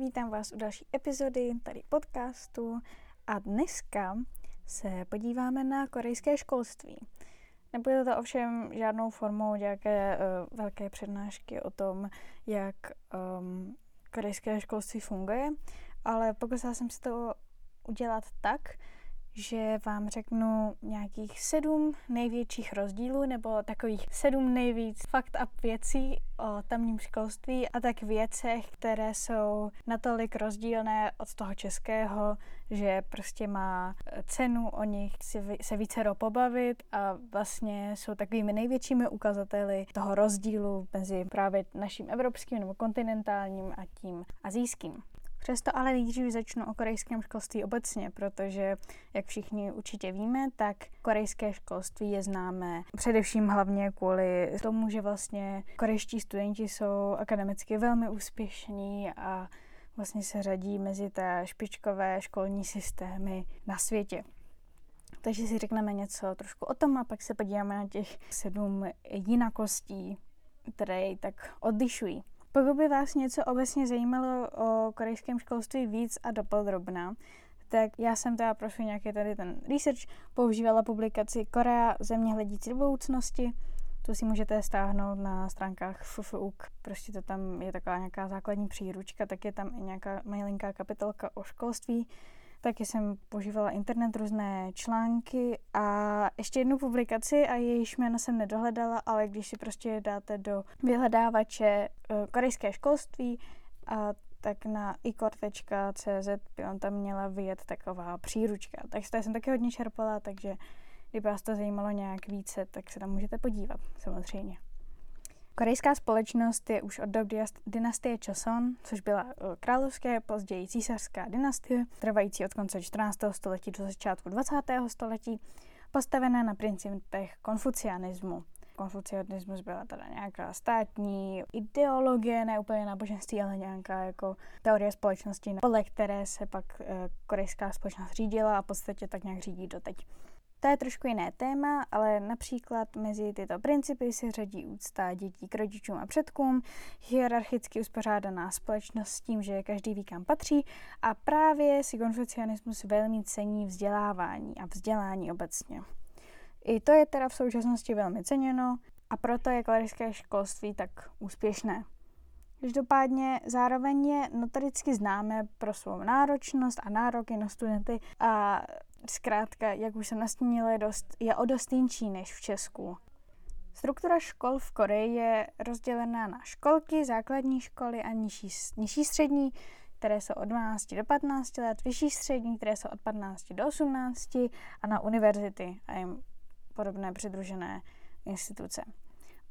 Vítám vás u další epizody tady podcastu a dneska se podíváme na korejské školství. Nebude to ovšem žádnou formou nějaké uh, velké přednášky o tom, jak um, korejské školství funguje, ale pokusila jsem se to udělat tak, že vám řeknu nějakých sedm největších rozdílů nebo takových sedm nejvíc fakt up věcí o tamním školství a tak věcech, které jsou natolik rozdílné od toho českého, že prostě má cenu o nich se více pobavit a vlastně jsou takovými největšími ukazateli toho rozdílu mezi právě naším evropským nebo kontinentálním a tím azijským. Přesto ale nejdřív začnu o korejském školství obecně, protože, jak všichni určitě víme, tak korejské školství je známé především hlavně kvůli tomu, že vlastně korejští studenti jsou akademicky velmi úspěšní a vlastně se řadí mezi té špičkové školní systémy na světě. Takže si řekneme něco trošku o tom a pak se podíváme na těch sedm jinakostí, které jej tak odlišují. Pokud by vás něco obecně zajímalo o korejském školství víc a dopodrobná, tak já jsem teda pro nějaký tady ten research používala publikaci Korea země hledící do budoucnosti. Tu si můžete stáhnout na stránkách FFUK. Prostě to tam je taková nějaká základní příručka, tak je tam i nějaká malinká kapitolka o školství. Taky jsem používala internet, různé články a ještě jednu publikaci a jejíž jméno jsem nedohledala, ale když si prostě dáte do vyhledávače eh, korejské školství a tak na ikor.cz by on tam měla vyjet taková příručka. Takže to jsem taky hodně čerpala, takže kdyby vás to zajímalo nějak více, tak se tam můžete podívat, samozřejmě. Korejská společnost je už od dob dynastie Choson, což byla eh, královské, později císařská dynastie, trvající od konce 14. století do začátku 20. století, postavená na principech konfucianismu. Konfucianismus byla teda nějaká státní ideologie, ne úplně náboženství, ale nějaká jako teorie společnosti, podle které se pak eh, korejská společnost řídila a v podstatě tak nějak řídí doteď. To je trošku jiné téma, ale například mezi tyto principy se řadí úcta dětí k rodičům a předkům, hierarchicky uspořádaná společnost s tím, že každý ví, kam patří a právě si konfucianismus velmi cení vzdělávání a vzdělání obecně. I to je teda v současnosti velmi ceněno a proto je korejské školství tak úspěšné. Každopádně zároveň je notoricky známé pro svou náročnost a nároky na studenty a zkrátka, jak už jsem nastínila, je, dost, je o dost jinčí než v Česku. Struktura škol v Koreji je rozdělená na školky, základní školy a nižší, nižší střední, které jsou od 12 do 15 let, vyšší střední, které jsou od 15 do 18 a na univerzity a jim podobné přidružené instituce.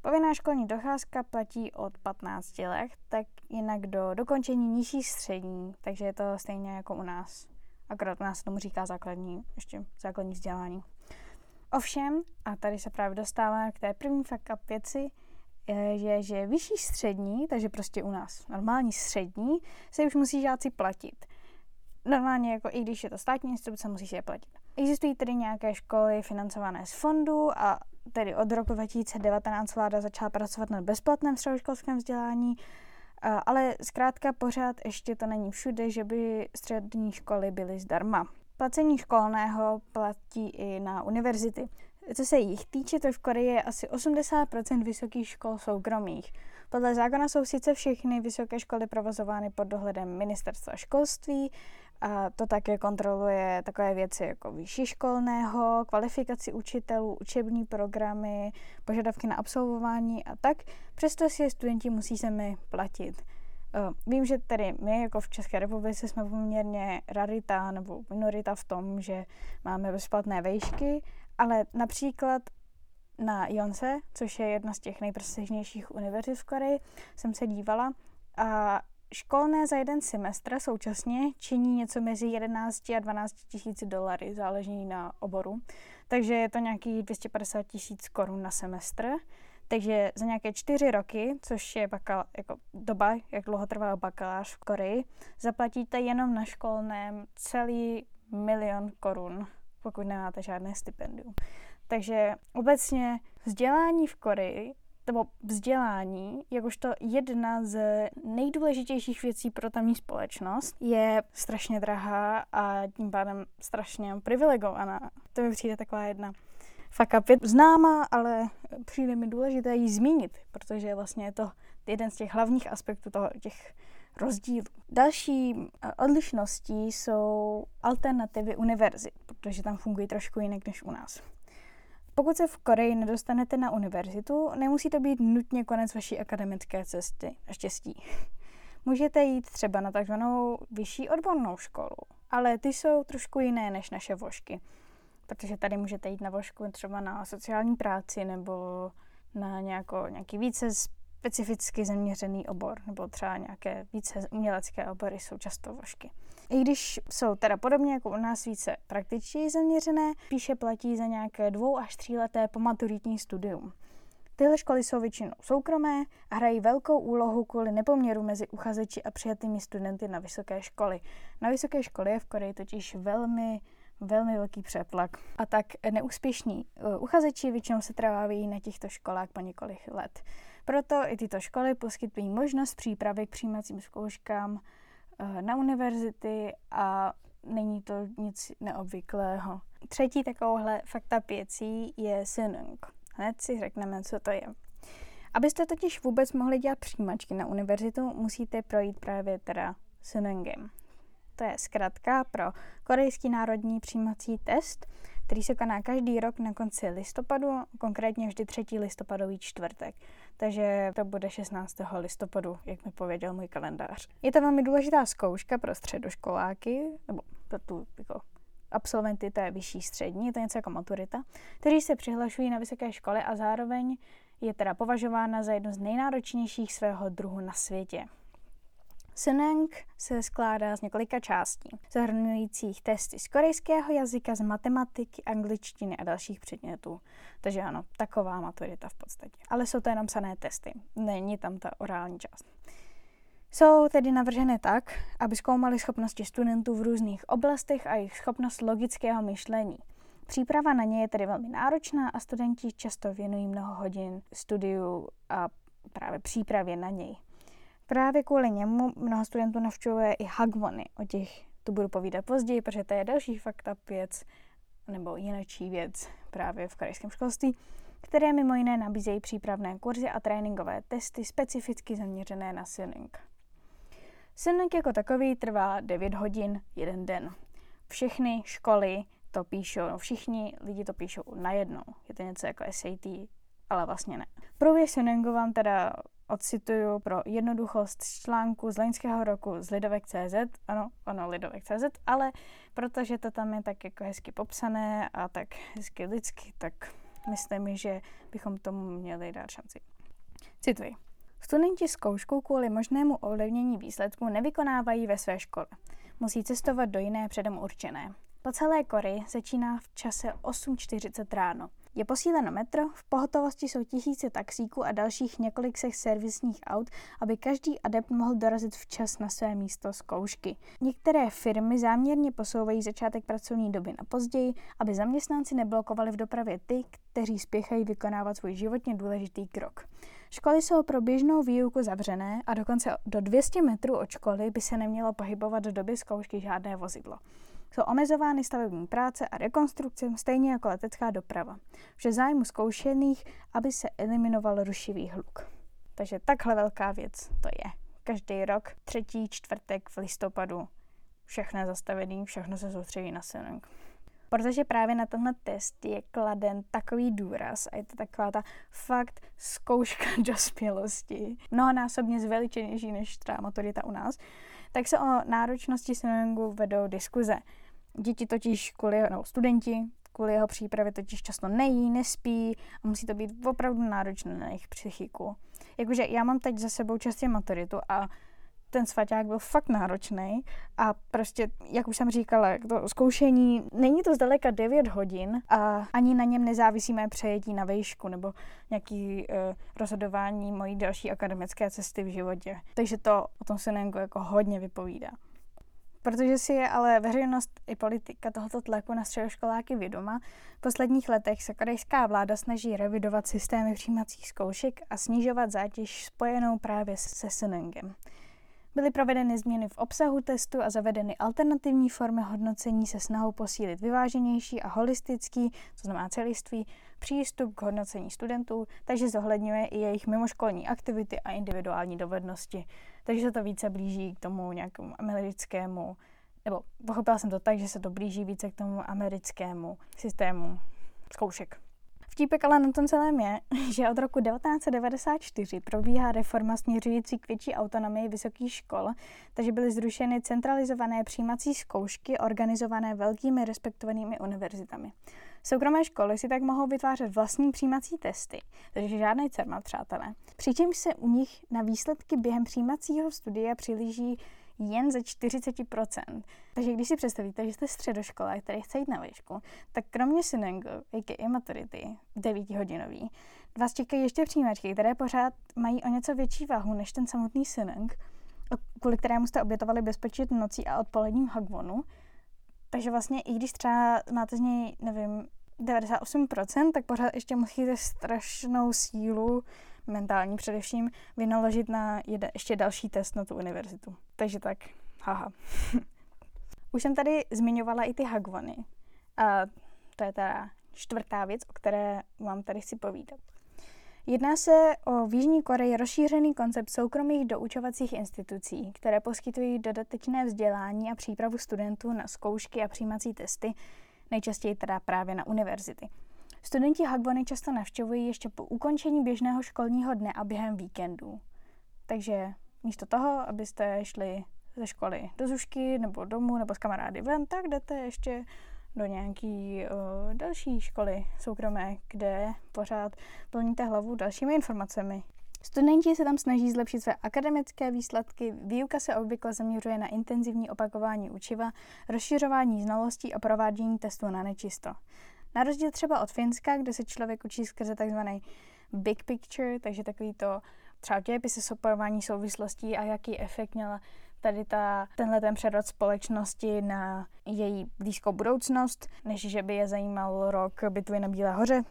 Povinná školní docházka platí od 15 let, tak jinak do dokončení nižší střední, takže je to stejně jako u nás. Akorát u nás tomu říká základní, ještě základní vzdělání. Ovšem, a tady se právě dostáváme k té první up věci, je, že vyšší střední, takže prostě u nás normální střední, se už musí žáci platit. Normálně, jako i když je to státní instituce, musí se je platit. Existují tedy nějaké školy financované z fondu a tedy od roku 2019 vláda začala pracovat na bezplatném středoškolském vzdělání, ale zkrátka pořád ještě to není všude, že by střední školy byly zdarma. Placení školného platí i na univerzity. Co se jich týče, to v Koreji je asi 80% vysokých škol soukromých. Podle zákona jsou sice všechny vysoké školy provozovány pod dohledem ministerstva školství, a to také kontroluje takové věci jako vyšší školného, kvalifikaci učitelů, učební programy, požadavky na absolvování a tak. Přesto si studenti musí sami platit. Eh, vím, že tady my jako v České republice jsme poměrně rarita nebo minorita v tom, že máme bezplatné vejšky, ale například na Jonse, což je jedna z těch nejprestižnějších univerzit v Koreji, jsem se dívala a Školné za jeden semestr současně činí něco mezi 11 a 12 tisíci dolary, záleží na oboru. Takže je to nějaký 250 tisíc korun na semestr. Takže za nějaké čtyři roky, což je bakal, jako doba, jak dlouho trvá bakalář v Koreji, zaplatíte jenom na školném celý milion korun, pokud nemáte žádné stipendium. Takže obecně vzdělání v Koreji nebo vzdělání, jakožto jedna z nejdůležitějších věcí pro tamní společnost, je strašně drahá a tím pádem strašně privilegovaná. To mi přijde taková jedna fuck up známá, ale přijde mi důležité ji zmínit, protože vlastně je to jeden z těch hlavních aspektů toho, těch rozdílů. Další eh, odlišností jsou alternativy univerzit, protože tam fungují trošku jinak než u nás. Pokud se v Koreji nedostanete na univerzitu, nemusí to být nutně konec vaší akademické cesty. Naštěstí. Můžete jít třeba na takzvanou vyšší odbornou školu, ale ty jsou trošku jiné než naše vošky. Protože tady můžete jít na vošku třeba na sociální práci nebo na nějako, nějaký více specificky zaměřený obor, nebo třeba nějaké více umělecké obory jsou často vošky. I když jsou teda podobně jako u nás více praktičtěji zaměřené, píše platí za nějaké dvou až tříleté pomaturitní studium. Tyhle školy jsou většinou soukromé a hrají velkou úlohu kvůli nepoměru mezi uchazeči a přijatými studenty na vysoké školy. Na vysoké školy je v Koreji totiž velmi velmi velký přetlak. A tak neúspěšní uh, uchazeči většinou se trvávají na těchto školách po několik let. Proto i tyto školy poskytují možnost přípravy k přijímacím zkouškám na univerzity a není to nic neobvyklého. Třetí takovouhle fakta věcí je Sunung. Hned si řekneme, co to je. Abyste totiž vůbec mohli dělat přijímačky na univerzitu, musíte projít právě teda Sunungem. To je zkrátka pro korejský národní přijímací test, který se koná každý rok na konci listopadu, konkrétně vždy třetí listopadový čtvrtek. Takže to bude 16. listopadu, jak mi pověděl můj kalendář. Je to velmi důležitá zkouška pro středoškoláky, nebo pro tu jako absolventy té vyšší střední, je to něco jako maturita, kteří se přihlašují na vysoké školy a zároveň je teda považována za jednu z nejnáročnějších svého druhu na světě. Suneng se skládá z několika částí, zahrnujících testy z korejského jazyka, z matematiky, angličtiny a dalších předmětů. Takže ano, taková maturita v podstatě. Ale jsou to jenom psané testy, není tam ta orální část. Jsou tedy navržené tak, aby zkoumali schopnosti studentů v různých oblastech a jejich schopnost logického myšlení. Příprava na ně je tedy velmi náročná a studenti často věnují mnoho hodin studiu a právě přípravě na něj. Právě kvůli němu mnoho studentů navštěvuje i hagmony. O těch tu budu povídat později, protože to je další fakta věc, nebo jinačí věc právě v korejském školství, které mimo jiné nabízejí přípravné kurzy a tréninkové testy specificky zaměřené na Sinning. Sinning jako takový trvá 9 hodin, jeden den. Všechny školy to píšou, no všichni lidi to píšou najednou. Je to něco jako SAT, ale vlastně ne. Průběh Sinningu vám teda Ocituju pro jednoduchost článku z loňského roku z Lidovek.cz, ano, ano, Lidovek.cz, ale protože to tam je tak jako hezky popsané a tak hezky lidsky, tak myslím, že bychom tomu měli dát šanci. Cituji. Studenti zkoušku kvůli možnému ovlivnění výsledků nevykonávají ve své škole. Musí cestovat do jiné předem určené. Po celé Koreji začíná v čase 8.40 ráno. Je posíleno metro, v pohotovosti jsou tisíce taxíků a dalších několik sech servisních aut, aby každý adept mohl dorazit včas na své místo zkoušky. Některé firmy záměrně posouvají začátek pracovní doby na později, aby zaměstnanci neblokovali v dopravě ty, kteří spěchají vykonávat svůj životně důležitý krok. Školy jsou pro běžnou výuku zavřené a dokonce do 200 metrů od školy by se nemělo pohybovat do doby zkoušky žádné vozidlo jsou omezovány stavební práce a rekonstrukce, stejně jako letecká doprava. Vše zájmu zkoušených, aby se eliminoval rušivý hluk. Takže takhle velká věc to je. Každý rok, třetí čtvrtek v listopadu, všechno zastavený, všechno se soustředí na Senung. Protože právě na tenhle test je kladen takový důraz a je to taková ta fakt zkouška dospělosti, mnohonásobně zveličenější než třeba maturita u nás, tak se o náročnosti Sinungu vedou diskuze. Děti totiž kvůli, no, studenti kvůli jeho přípravě totiž často nejí, nespí a musí to být opravdu náročné na jejich psychiku. Jakože já mám teď za sebou častě maturitu a ten svaťák byl fakt náročný a prostě, jak už jsem říkala, to zkoušení, není to zdaleka 9 hodin a ani na něm nezávisí mé přejetí na vejšku nebo nějaký uh, rozhodování mojí další akademické cesty v životě. Takže to o tom se jako hodně vypovídá. Protože si je ale veřejnost i politika tohoto tlaku na středoškoláky vědoma, v posledních letech se korejská vláda snaží revidovat systémy přijímacích zkoušek a snižovat zátěž spojenou právě se Sunengem. Byly provedeny změny v obsahu testu a zavedeny alternativní formy hodnocení se snahou posílit vyváženější a holistický, to znamená celistvý, přístup k hodnocení studentů, takže zohledňuje i jejich mimoškolní aktivity a individuální dovednosti. Takže se to více blíží k tomu nějakému americkému, nebo pochopila jsem to tak, že se to blíží více k tomu americkému systému zkoušek. Vtípek ale na tom celém je, že od roku 1994 probíhá reforma směřující k větší autonomii vysokých škol, takže byly zrušeny centralizované přijímací zkoušky organizované velkými respektovanými univerzitami. Soukromé školy si tak mohou vytvářet vlastní přijímací testy, takže žádný CERMAT, přátelé. Přičemž se u nich na výsledky během přijímacího studia přilíží jen ze 40%. Takže když si představíte, že jste středoškola, který chce jít na výšku, tak kromě Sinengu, i maturity, 9 hodinový, vás čekají ještě přijímačky, které pořád mají o něco větší váhu než ten samotný Sineng, kvůli kterému jste obětovali bezpečit nocí a odpoledním hagvonu. Takže vlastně i když třeba máte z něj, nevím, 98%, tak pořád ještě musíte strašnou sílu mentální především, vynaložit na jede, ještě další test na tu univerzitu. Takže tak, haha. Už jsem tady zmiňovala i ty hagvony. A to je teda čtvrtá věc, o které vám tady chci povídat. Jedná se o v Jižní Koreji rozšířený koncept soukromých doučovacích institucí, které poskytují dodatečné vzdělání a přípravu studentů na zkoušky a přijímací testy, nejčastěji teda právě na univerzity. Studenti Hagvony často navštěvují ještě po ukončení běžného školního dne a během víkendů. Takže místo toho, abyste šli ze školy do zušky nebo domů nebo s kamarády ven, tak jdete ještě do nějaký uh, další školy soukromé, kde pořád plníte hlavu dalšími informacemi. Studenti se tam snaží zlepšit své akademické výsledky, výuka se obvykle zaměřuje na intenzivní opakování učiva, rozšiřování znalostí a provádění testů na nečisto. Na rozdíl třeba od Finska, kde se člověk učí skrze takzvaný big picture, takže takový to třeba dějepisy sopojování souvislostí a jaký efekt měla tady ta, tenhle ten přerod společnosti na její blízkou budoucnost, než že by je zajímal rok bitvy na Bílé hoře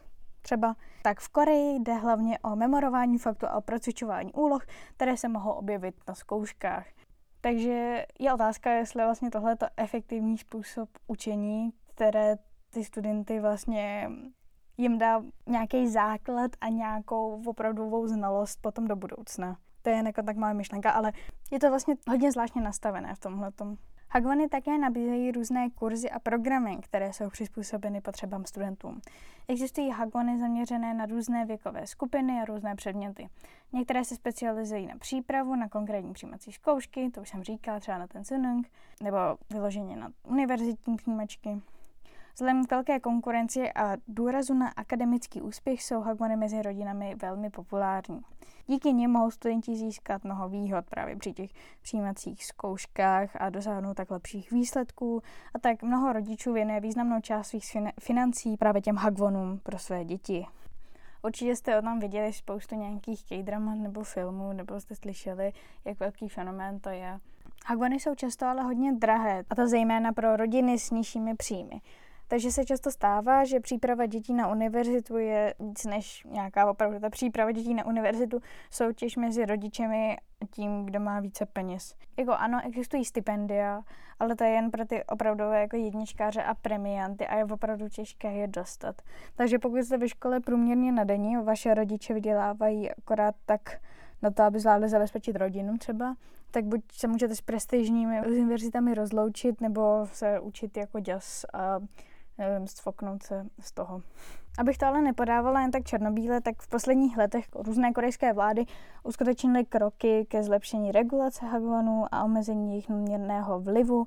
třeba. Tak v Koreji jde hlavně o memorování faktu a procvičování úloh, které se mohou objevit na zkouškách. Takže je otázka, jestli vlastně tohle je efektivní způsob učení, které ty studenty vlastně jim dá nějaký základ a nějakou opravdovou znalost potom do budoucna. To je jako tak malá myšlenka, ale je to vlastně hodně zvláštně nastavené v tomhle. Hagvany také nabízejí různé kurzy a programy, které jsou přizpůsobeny potřebám studentům. Existují hagvany zaměřené na různé věkové skupiny a různé předměty. Některé se specializují na přípravu, na konkrétní přijímací zkoušky, to už jsem říkala, třeba na ten Sunung, nebo vyloženě na univerzitní přijímačky. Vzhledem k velké konkurenci a důrazu na akademický úspěch jsou hagmony mezi rodinami velmi populární. Díky nim mohou studenti získat mnoho výhod právě při těch přijímacích zkouškách a dosáhnout tak lepších výsledků. A tak mnoho rodičů věnuje významnou část svých financí právě těm hagvonům pro své děti. Určitě jste o tom viděli spoustu nějakých k nebo filmů, nebo jste slyšeli, jak velký fenomén to je. Hagvony jsou často ale hodně drahé, a to zejména pro rodiny s nižšími příjmy. Takže se často stává, že příprava dětí na univerzitu je víc než nějaká opravdu. Ta příprava dětí na univerzitu soutěž mezi rodičemi a tím, kdo má více peněz. Jako ano, existují stipendia, ale to je jen pro ty opravdové jako jedničkáře a premianty a je opravdu těžké je dostat. Takže pokud jste ve škole průměrně na denní, vaše rodiče vydělávají akorát tak na to, aby zvládli zabezpečit rodinu třeba, tak buď se můžete s prestižními univerzitami rozloučit, nebo se učit jako děs a nevím, stfoknout se z toho. Abych to ale nepodávala jen tak černobíle, tak v posledních letech různé korejské vlády uskutečnily kroky ke zlepšení regulace hagvanů a omezení jejich měrného vlivu,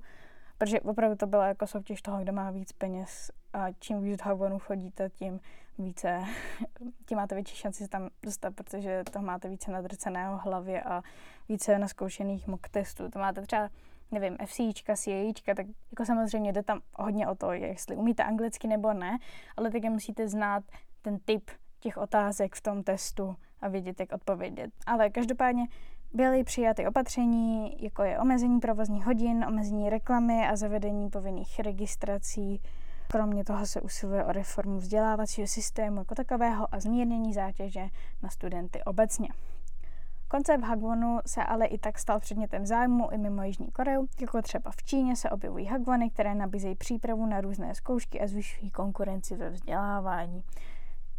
protože opravdu to byla jako soutěž toho, kdo má víc peněz a čím víc hagvanů chodíte, tím více, tím máte větší šanci se tam dostat, protože to máte více nadrceného hlavě a více naskoušených mock testů. To máte třeba nevím, FCIčka, CAIčka, tak jako samozřejmě jde tam hodně o to, jestli umíte anglicky nebo ne, ale také musíte znát ten typ těch otázek v tom testu a vědět, jak odpovědět. Ale každopádně Byly přijaty opatření, jako je omezení provozních hodin, omezení reklamy a zavedení povinných registrací. Kromě toho se usiluje o reformu vzdělávacího systému jako takového a zmírnění zátěže na studenty obecně. Koncept Hagwonu se ale i tak stal předmětem zájmu i mimo Jižní Koreu, jako třeba v Číně se objevují Hagwony, které nabízejí přípravu na různé zkoušky a zvyšují konkurenci ve vzdělávání.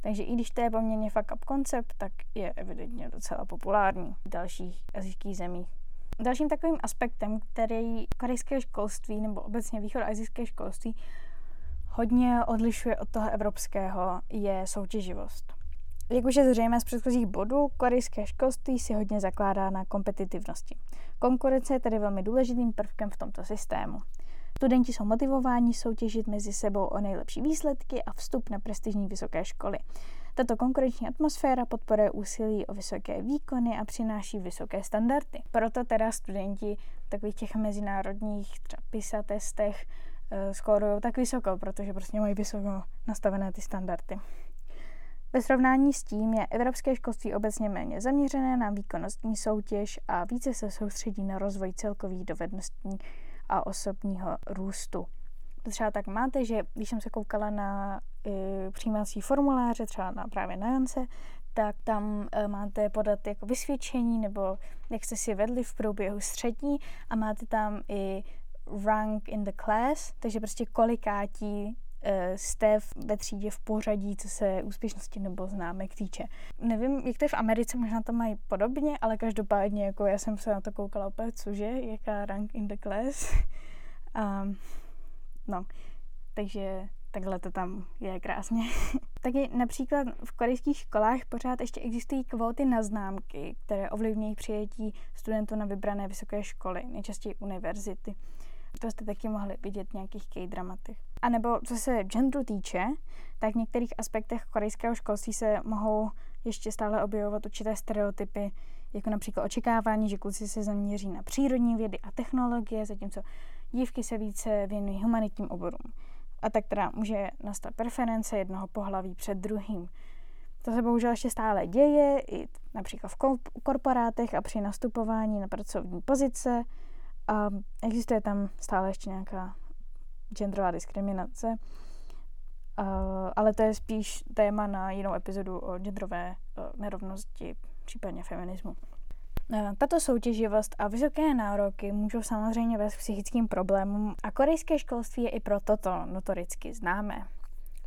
Takže i když to je poměrně fuck up koncept, tak je evidentně docela populární v dalších azijských zemích. Dalším takovým aspektem, který korejské školství nebo obecně východoazijské školství hodně odlišuje od toho evropského, je soutěživost. Jak už je zřejmé z předchozích bodů, korejské školství si hodně zakládá na kompetitivnosti. Konkurence je tedy velmi důležitým prvkem v tomto systému. Studenti jsou motivováni soutěžit mezi sebou o nejlepší výsledky a vstup na prestižní vysoké školy. Tato konkurenční atmosféra podporuje úsilí o vysoké výkony a přináší vysoké standardy. Proto teda studenti v takových těch mezinárodních třeba PISA testech e, skórují tak vysoko, protože prostě mají vysoko nastavené ty standardy. Ve srovnání s tím je evropské školství obecně méně zaměřené na výkonnostní soutěž a více se soustředí na rozvoj celkových dovedností a osobního růstu. Třeba tak máte, že když jsem se koukala na e, přijímací formuláře, třeba na, právě na Jance, tak tam e, máte podat jako vysvědčení nebo jak jste si vedli v průběhu střední a máte tam i rank in the class, takže prostě kolikátí jste ve třídě v pořadí, co se úspěšnosti nebo známek týče. Nevím, jak to je v Americe, možná to mají podobně, ale každopádně jako já jsem se na to koukala opět, cože, jaká rank in the class. um, no, takže takhle to tam je krásně. Taky například v korejských školách pořád ještě existují kvóty na známky, které ovlivňují přijetí studentů na vybrané vysoké školy, nejčastěji univerzity. To jste taky mohli vidět v nějakých K-dramatech. A nebo co se genderu týče, tak v některých aspektech korejského školství se mohou ještě stále objevovat určité stereotypy, jako například očekávání, že kluci se zaměří na přírodní vědy a technologie, zatímco dívky se více věnují humanitním oborům. A tak teda může nastat preference jednoho pohlaví před druhým. To se bohužel ještě stále děje, i například v korporátech a při nastupování na pracovní pozice, a existuje tam stále ještě nějaká genderová diskriminace, uh, ale to je spíš téma na jinou epizodu o genderové uh, nerovnosti, případně feminismu. Uh, tato soutěživost a vysoké nároky můžou samozřejmě vést k psychickým problémům a korejské školství je i pro toto notoricky známé.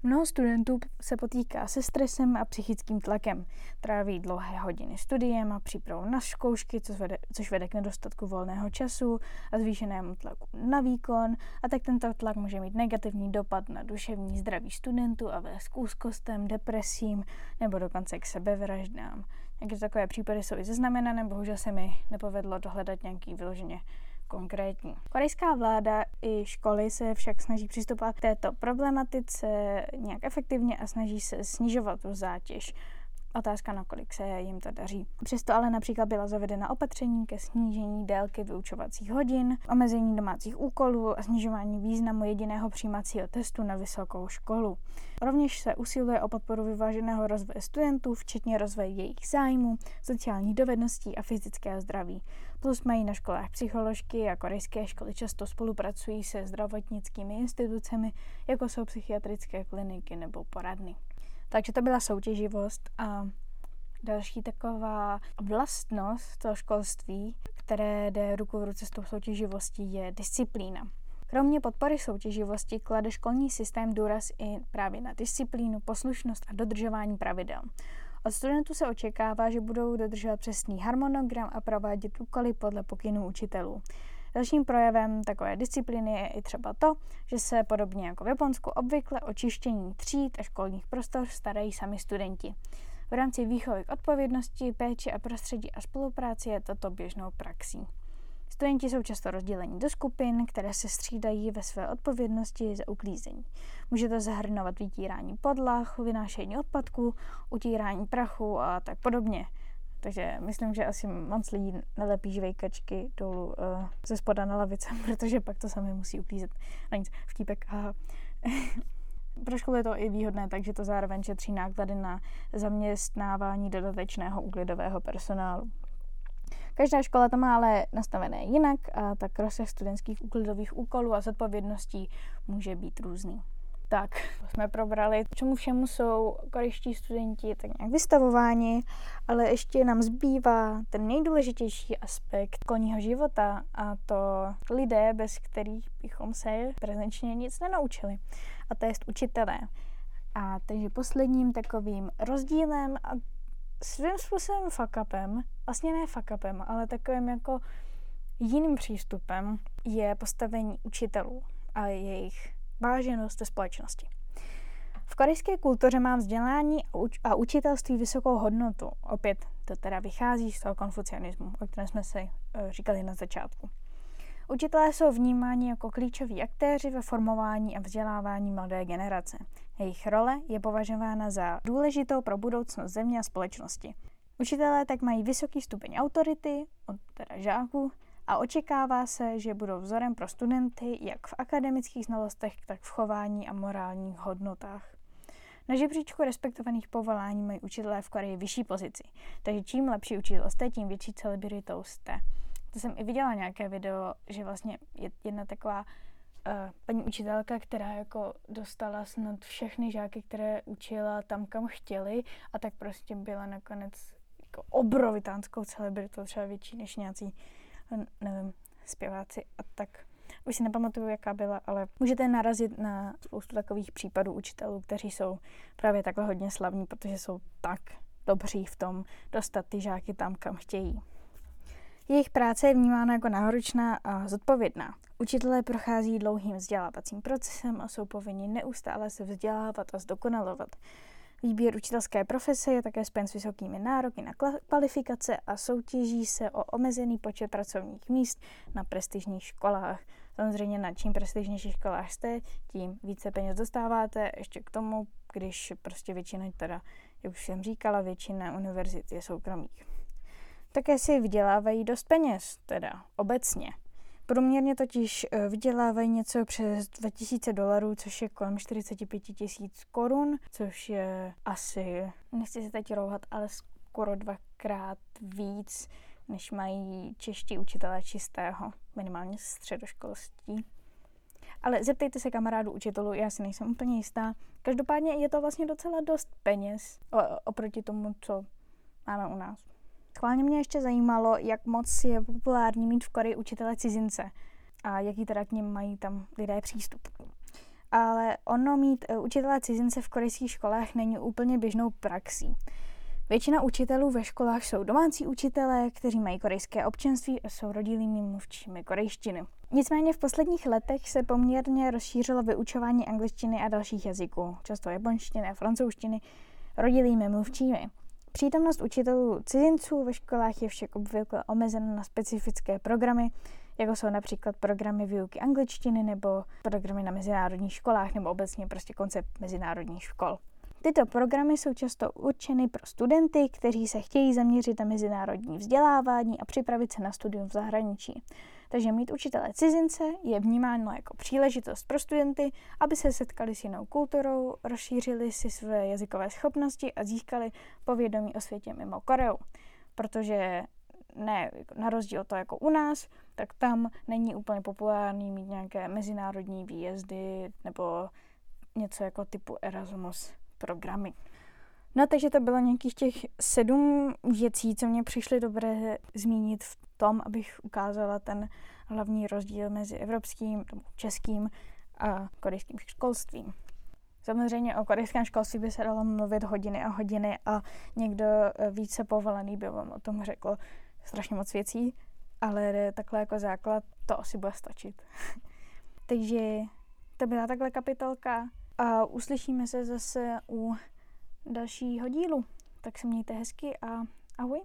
Mnoho studentů se potýká se stresem a psychickým tlakem. Tráví dlouhé hodiny studiem a přípravou na zkoušky, což vede, což vede k nedostatku volného času a zvýšenému tlaku na výkon. A tak tento tlak může mít negativní dopad na duševní zdraví studentů a vést k úzkostem, depresím nebo dokonce k sebevraždám. Někdy takové případy jsou i zaznamenané, bohužel se mi nepovedlo dohledat nějaký vyloženě konkrétní. Korejská vláda i školy se však snaží přistupovat k této problematice nějak efektivně a snaží se snižovat tu zátěž. Otázka, nakolik se jim to daří. Přesto ale například byla zavedena opatření ke snížení délky vyučovacích hodin, omezení domácích úkolů a snižování významu jediného přijímacího testu na vysokou školu. Rovněž se usiluje o podporu vyváženého rozvoje studentů, včetně rozvoje jejich zájmů, sociálních dovedností a fyzického zdraví. Plus mají na školách psycholožky a korejské školy často spolupracují se zdravotnickými institucemi, jako jsou psychiatrické kliniky nebo poradny. Takže to byla soutěživost a další taková vlastnost toho školství, které jde ruku v ruce s tou soutěživostí, je disciplína. Kromě podpory soutěživosti klade školní systém důraz i právě na disciplínu, poslušnost a dodržování pravidel. Od studentů se očekává, že budou dodržovat přesný harmonogram a provádět úkoly podle pokynů učitelů. Dalším projevem takové disciplíny je i třeba to, že se podobně jako v Japonsku obvykle o čištění tříd a školních prostor starají sami studenti. V rámci výchovy k odpovědnosti, péči a prostředí a spolupráci je toto běžnou praxí. Studenti jsou často rozděleni do skupin, které se střídají ve své odpovědnosti za uklízení. Může to zahrnovat vytírání podlah, vynášení odpadků, utírání prachu a tak podobně. Takže myslím, že asi moc lidí nelepí žvejkačky dolů uh, ze spoda na lavice, protože pak to sami musí uklízet. Na nic, vtípek. Aha. Pro školy je to i výhodné, takže to zároveň šetří náklady na zaměstnávání dodatečného úklidového personálu. Každá škola to má ale nastavené jinak a tak rozsah studentských úklidových úkolů a zodpovědností může být různý. Tak, jsme probrali, čemu všemu jsou korejští studenti tak nějak vystavováni, ale ještě nám zbývá ten nejdůležitější aspekt školního života a to lidé, bez kterých bychom se prezenčně nic nenaučili. A to je učitelé. A takže posledním takovým rozdílem a svým způsobem fuck-upem, vlastně ne fuck-upem, ale takovým jako jiným přístupem je postavení učitelů a jejich váženost ve společnosti. V korejské kultuře má vzdělání a učitelství vysokou hodnotu. Opět to teda vychází z toho konfucianismu, o kterém jsme si eh, říkali na začátku. Učitelé jsou vnímáni jako klíčoví aktéři ve formování a vzdělávání mladé generace. Jejich role je považována za důležitou pro budoucnost země a společnosti. Učitelé tak mají vysoký stupeň autority, od teda žáků, a očekává se, že budou vzorem pro studenty jak v akademických znalostech, tak v chování a morálních hodnotách. Na žebříčku respektovaných povolání mají učitelé v Koreji vyšší pozici, takže čím lepší učitel jste, tím větší celebritou jste. To jsem i viděla nějaké video, že vlastně je jedna taková uh, paní učitelka, která jako dostala snad všechny žáky, které učila tam, kam chtěli a tak prostě byla nakonec jako obrovitánskou celebritou, třeba větší než nějací nevím, zpěváci a tak. Už si nepamatuju, jaká byla, ale můžete narazit na spoustu takových případů učitelů, kteří jsou právě takhle hodně slavní, protože jsou tak dobří v tom dostat ty žáky tam, kam chtějí. Jejich práce je vnímána jako náročná a zodpovědná. Učitelé prochází dlouhým vzdělávacím procesem a jsou povinni neustále se vzdělávat a zdokonalovat. Výběr učitelské profese je také spojen s vysokými nároky na kvalifikace a soutěží se o omezený počet pracovních míst na prestižních školách. Samozřejmě na čím prestižnějších školách jste, tím více peněz dostáváte. Ještě k tomu, když prostě většina, teda, jak už jsem říkala, většina univerzit je soukromých. Také si vydělávají dost peněz, teda obecně. Průměrně totiž eh, vydělávají něco přes 2000 dolarů, což je kolem 45 tisíc korun, což je asi, nechci se teď rouhat, ale skoro dvakrát víc, než mají čeští učitelé čistého, minimálně středoškolství. Ale zeptejte se kamarádu učitelů, já si nejsem úplně jistá. Každopádně je to vlastně docela dost peněz oproti tomu, co máme u nás. Schválně mě ještě zajímalo, jak moc je populární mít v Koreji učitele cizince a jaký teda k ním mají tam lidé přístup. Ale ono mít uh, učitele cizince v korejských školách není úplně běžnou praxí. Většina učitelů ve školách jsou domácí učitelé, kteří mají korejské občanství a jsou rodilými mluvčími korejštiny. Nicméně v posledních letech se poměrně rozšířilo vyučování angličtiny a dalších jazyků, často japonštiny a francouzštiny, rodilými mluvčími. Přítomnost učitelů cizinců ve školách je však obvykle omezena na specifické programy, jako jsou například programy výuky angličtiny nebo programy na mezinárodních školách nebo obecně prostě koncept mezinárodních škol. Tyto programy jsou často určeny pro studenty, kteří se chtějí zaměřit na mezinárodní vzdělávání a připravit se na studium v zahraničí. Takže mít učitele cizince je vnímáno jako příležitost pro studenty, aby se setkali s jinou kulturou, rozšířili si své jazykové schopnosti a získali povědomí o světě mimo Koreu. Protože ne, na rozdíl od toho jako u nás, tak tam není úplně populární mít nějaké mezinárodní výjezdy nebo něco jako typu Erasmus programy. No takže to bylo nějakých těch sedm věcí, co mě přišly dobré zmínit v tom, abych ukázala ten hlavní rozdíl mezi evropským, českým a korejským školstvím. Samozřejmě o korejském školství by se dalo mluvit hodiny a hodiny a někdo více povolený by vám o tom řekl strašně moc věcí, ale takhle jako základ to asi bude stačit. Takže to byla takhle kapitolka a uslyšíme se zase u dalšího dílu. Tak se mějte hezky a ahoj.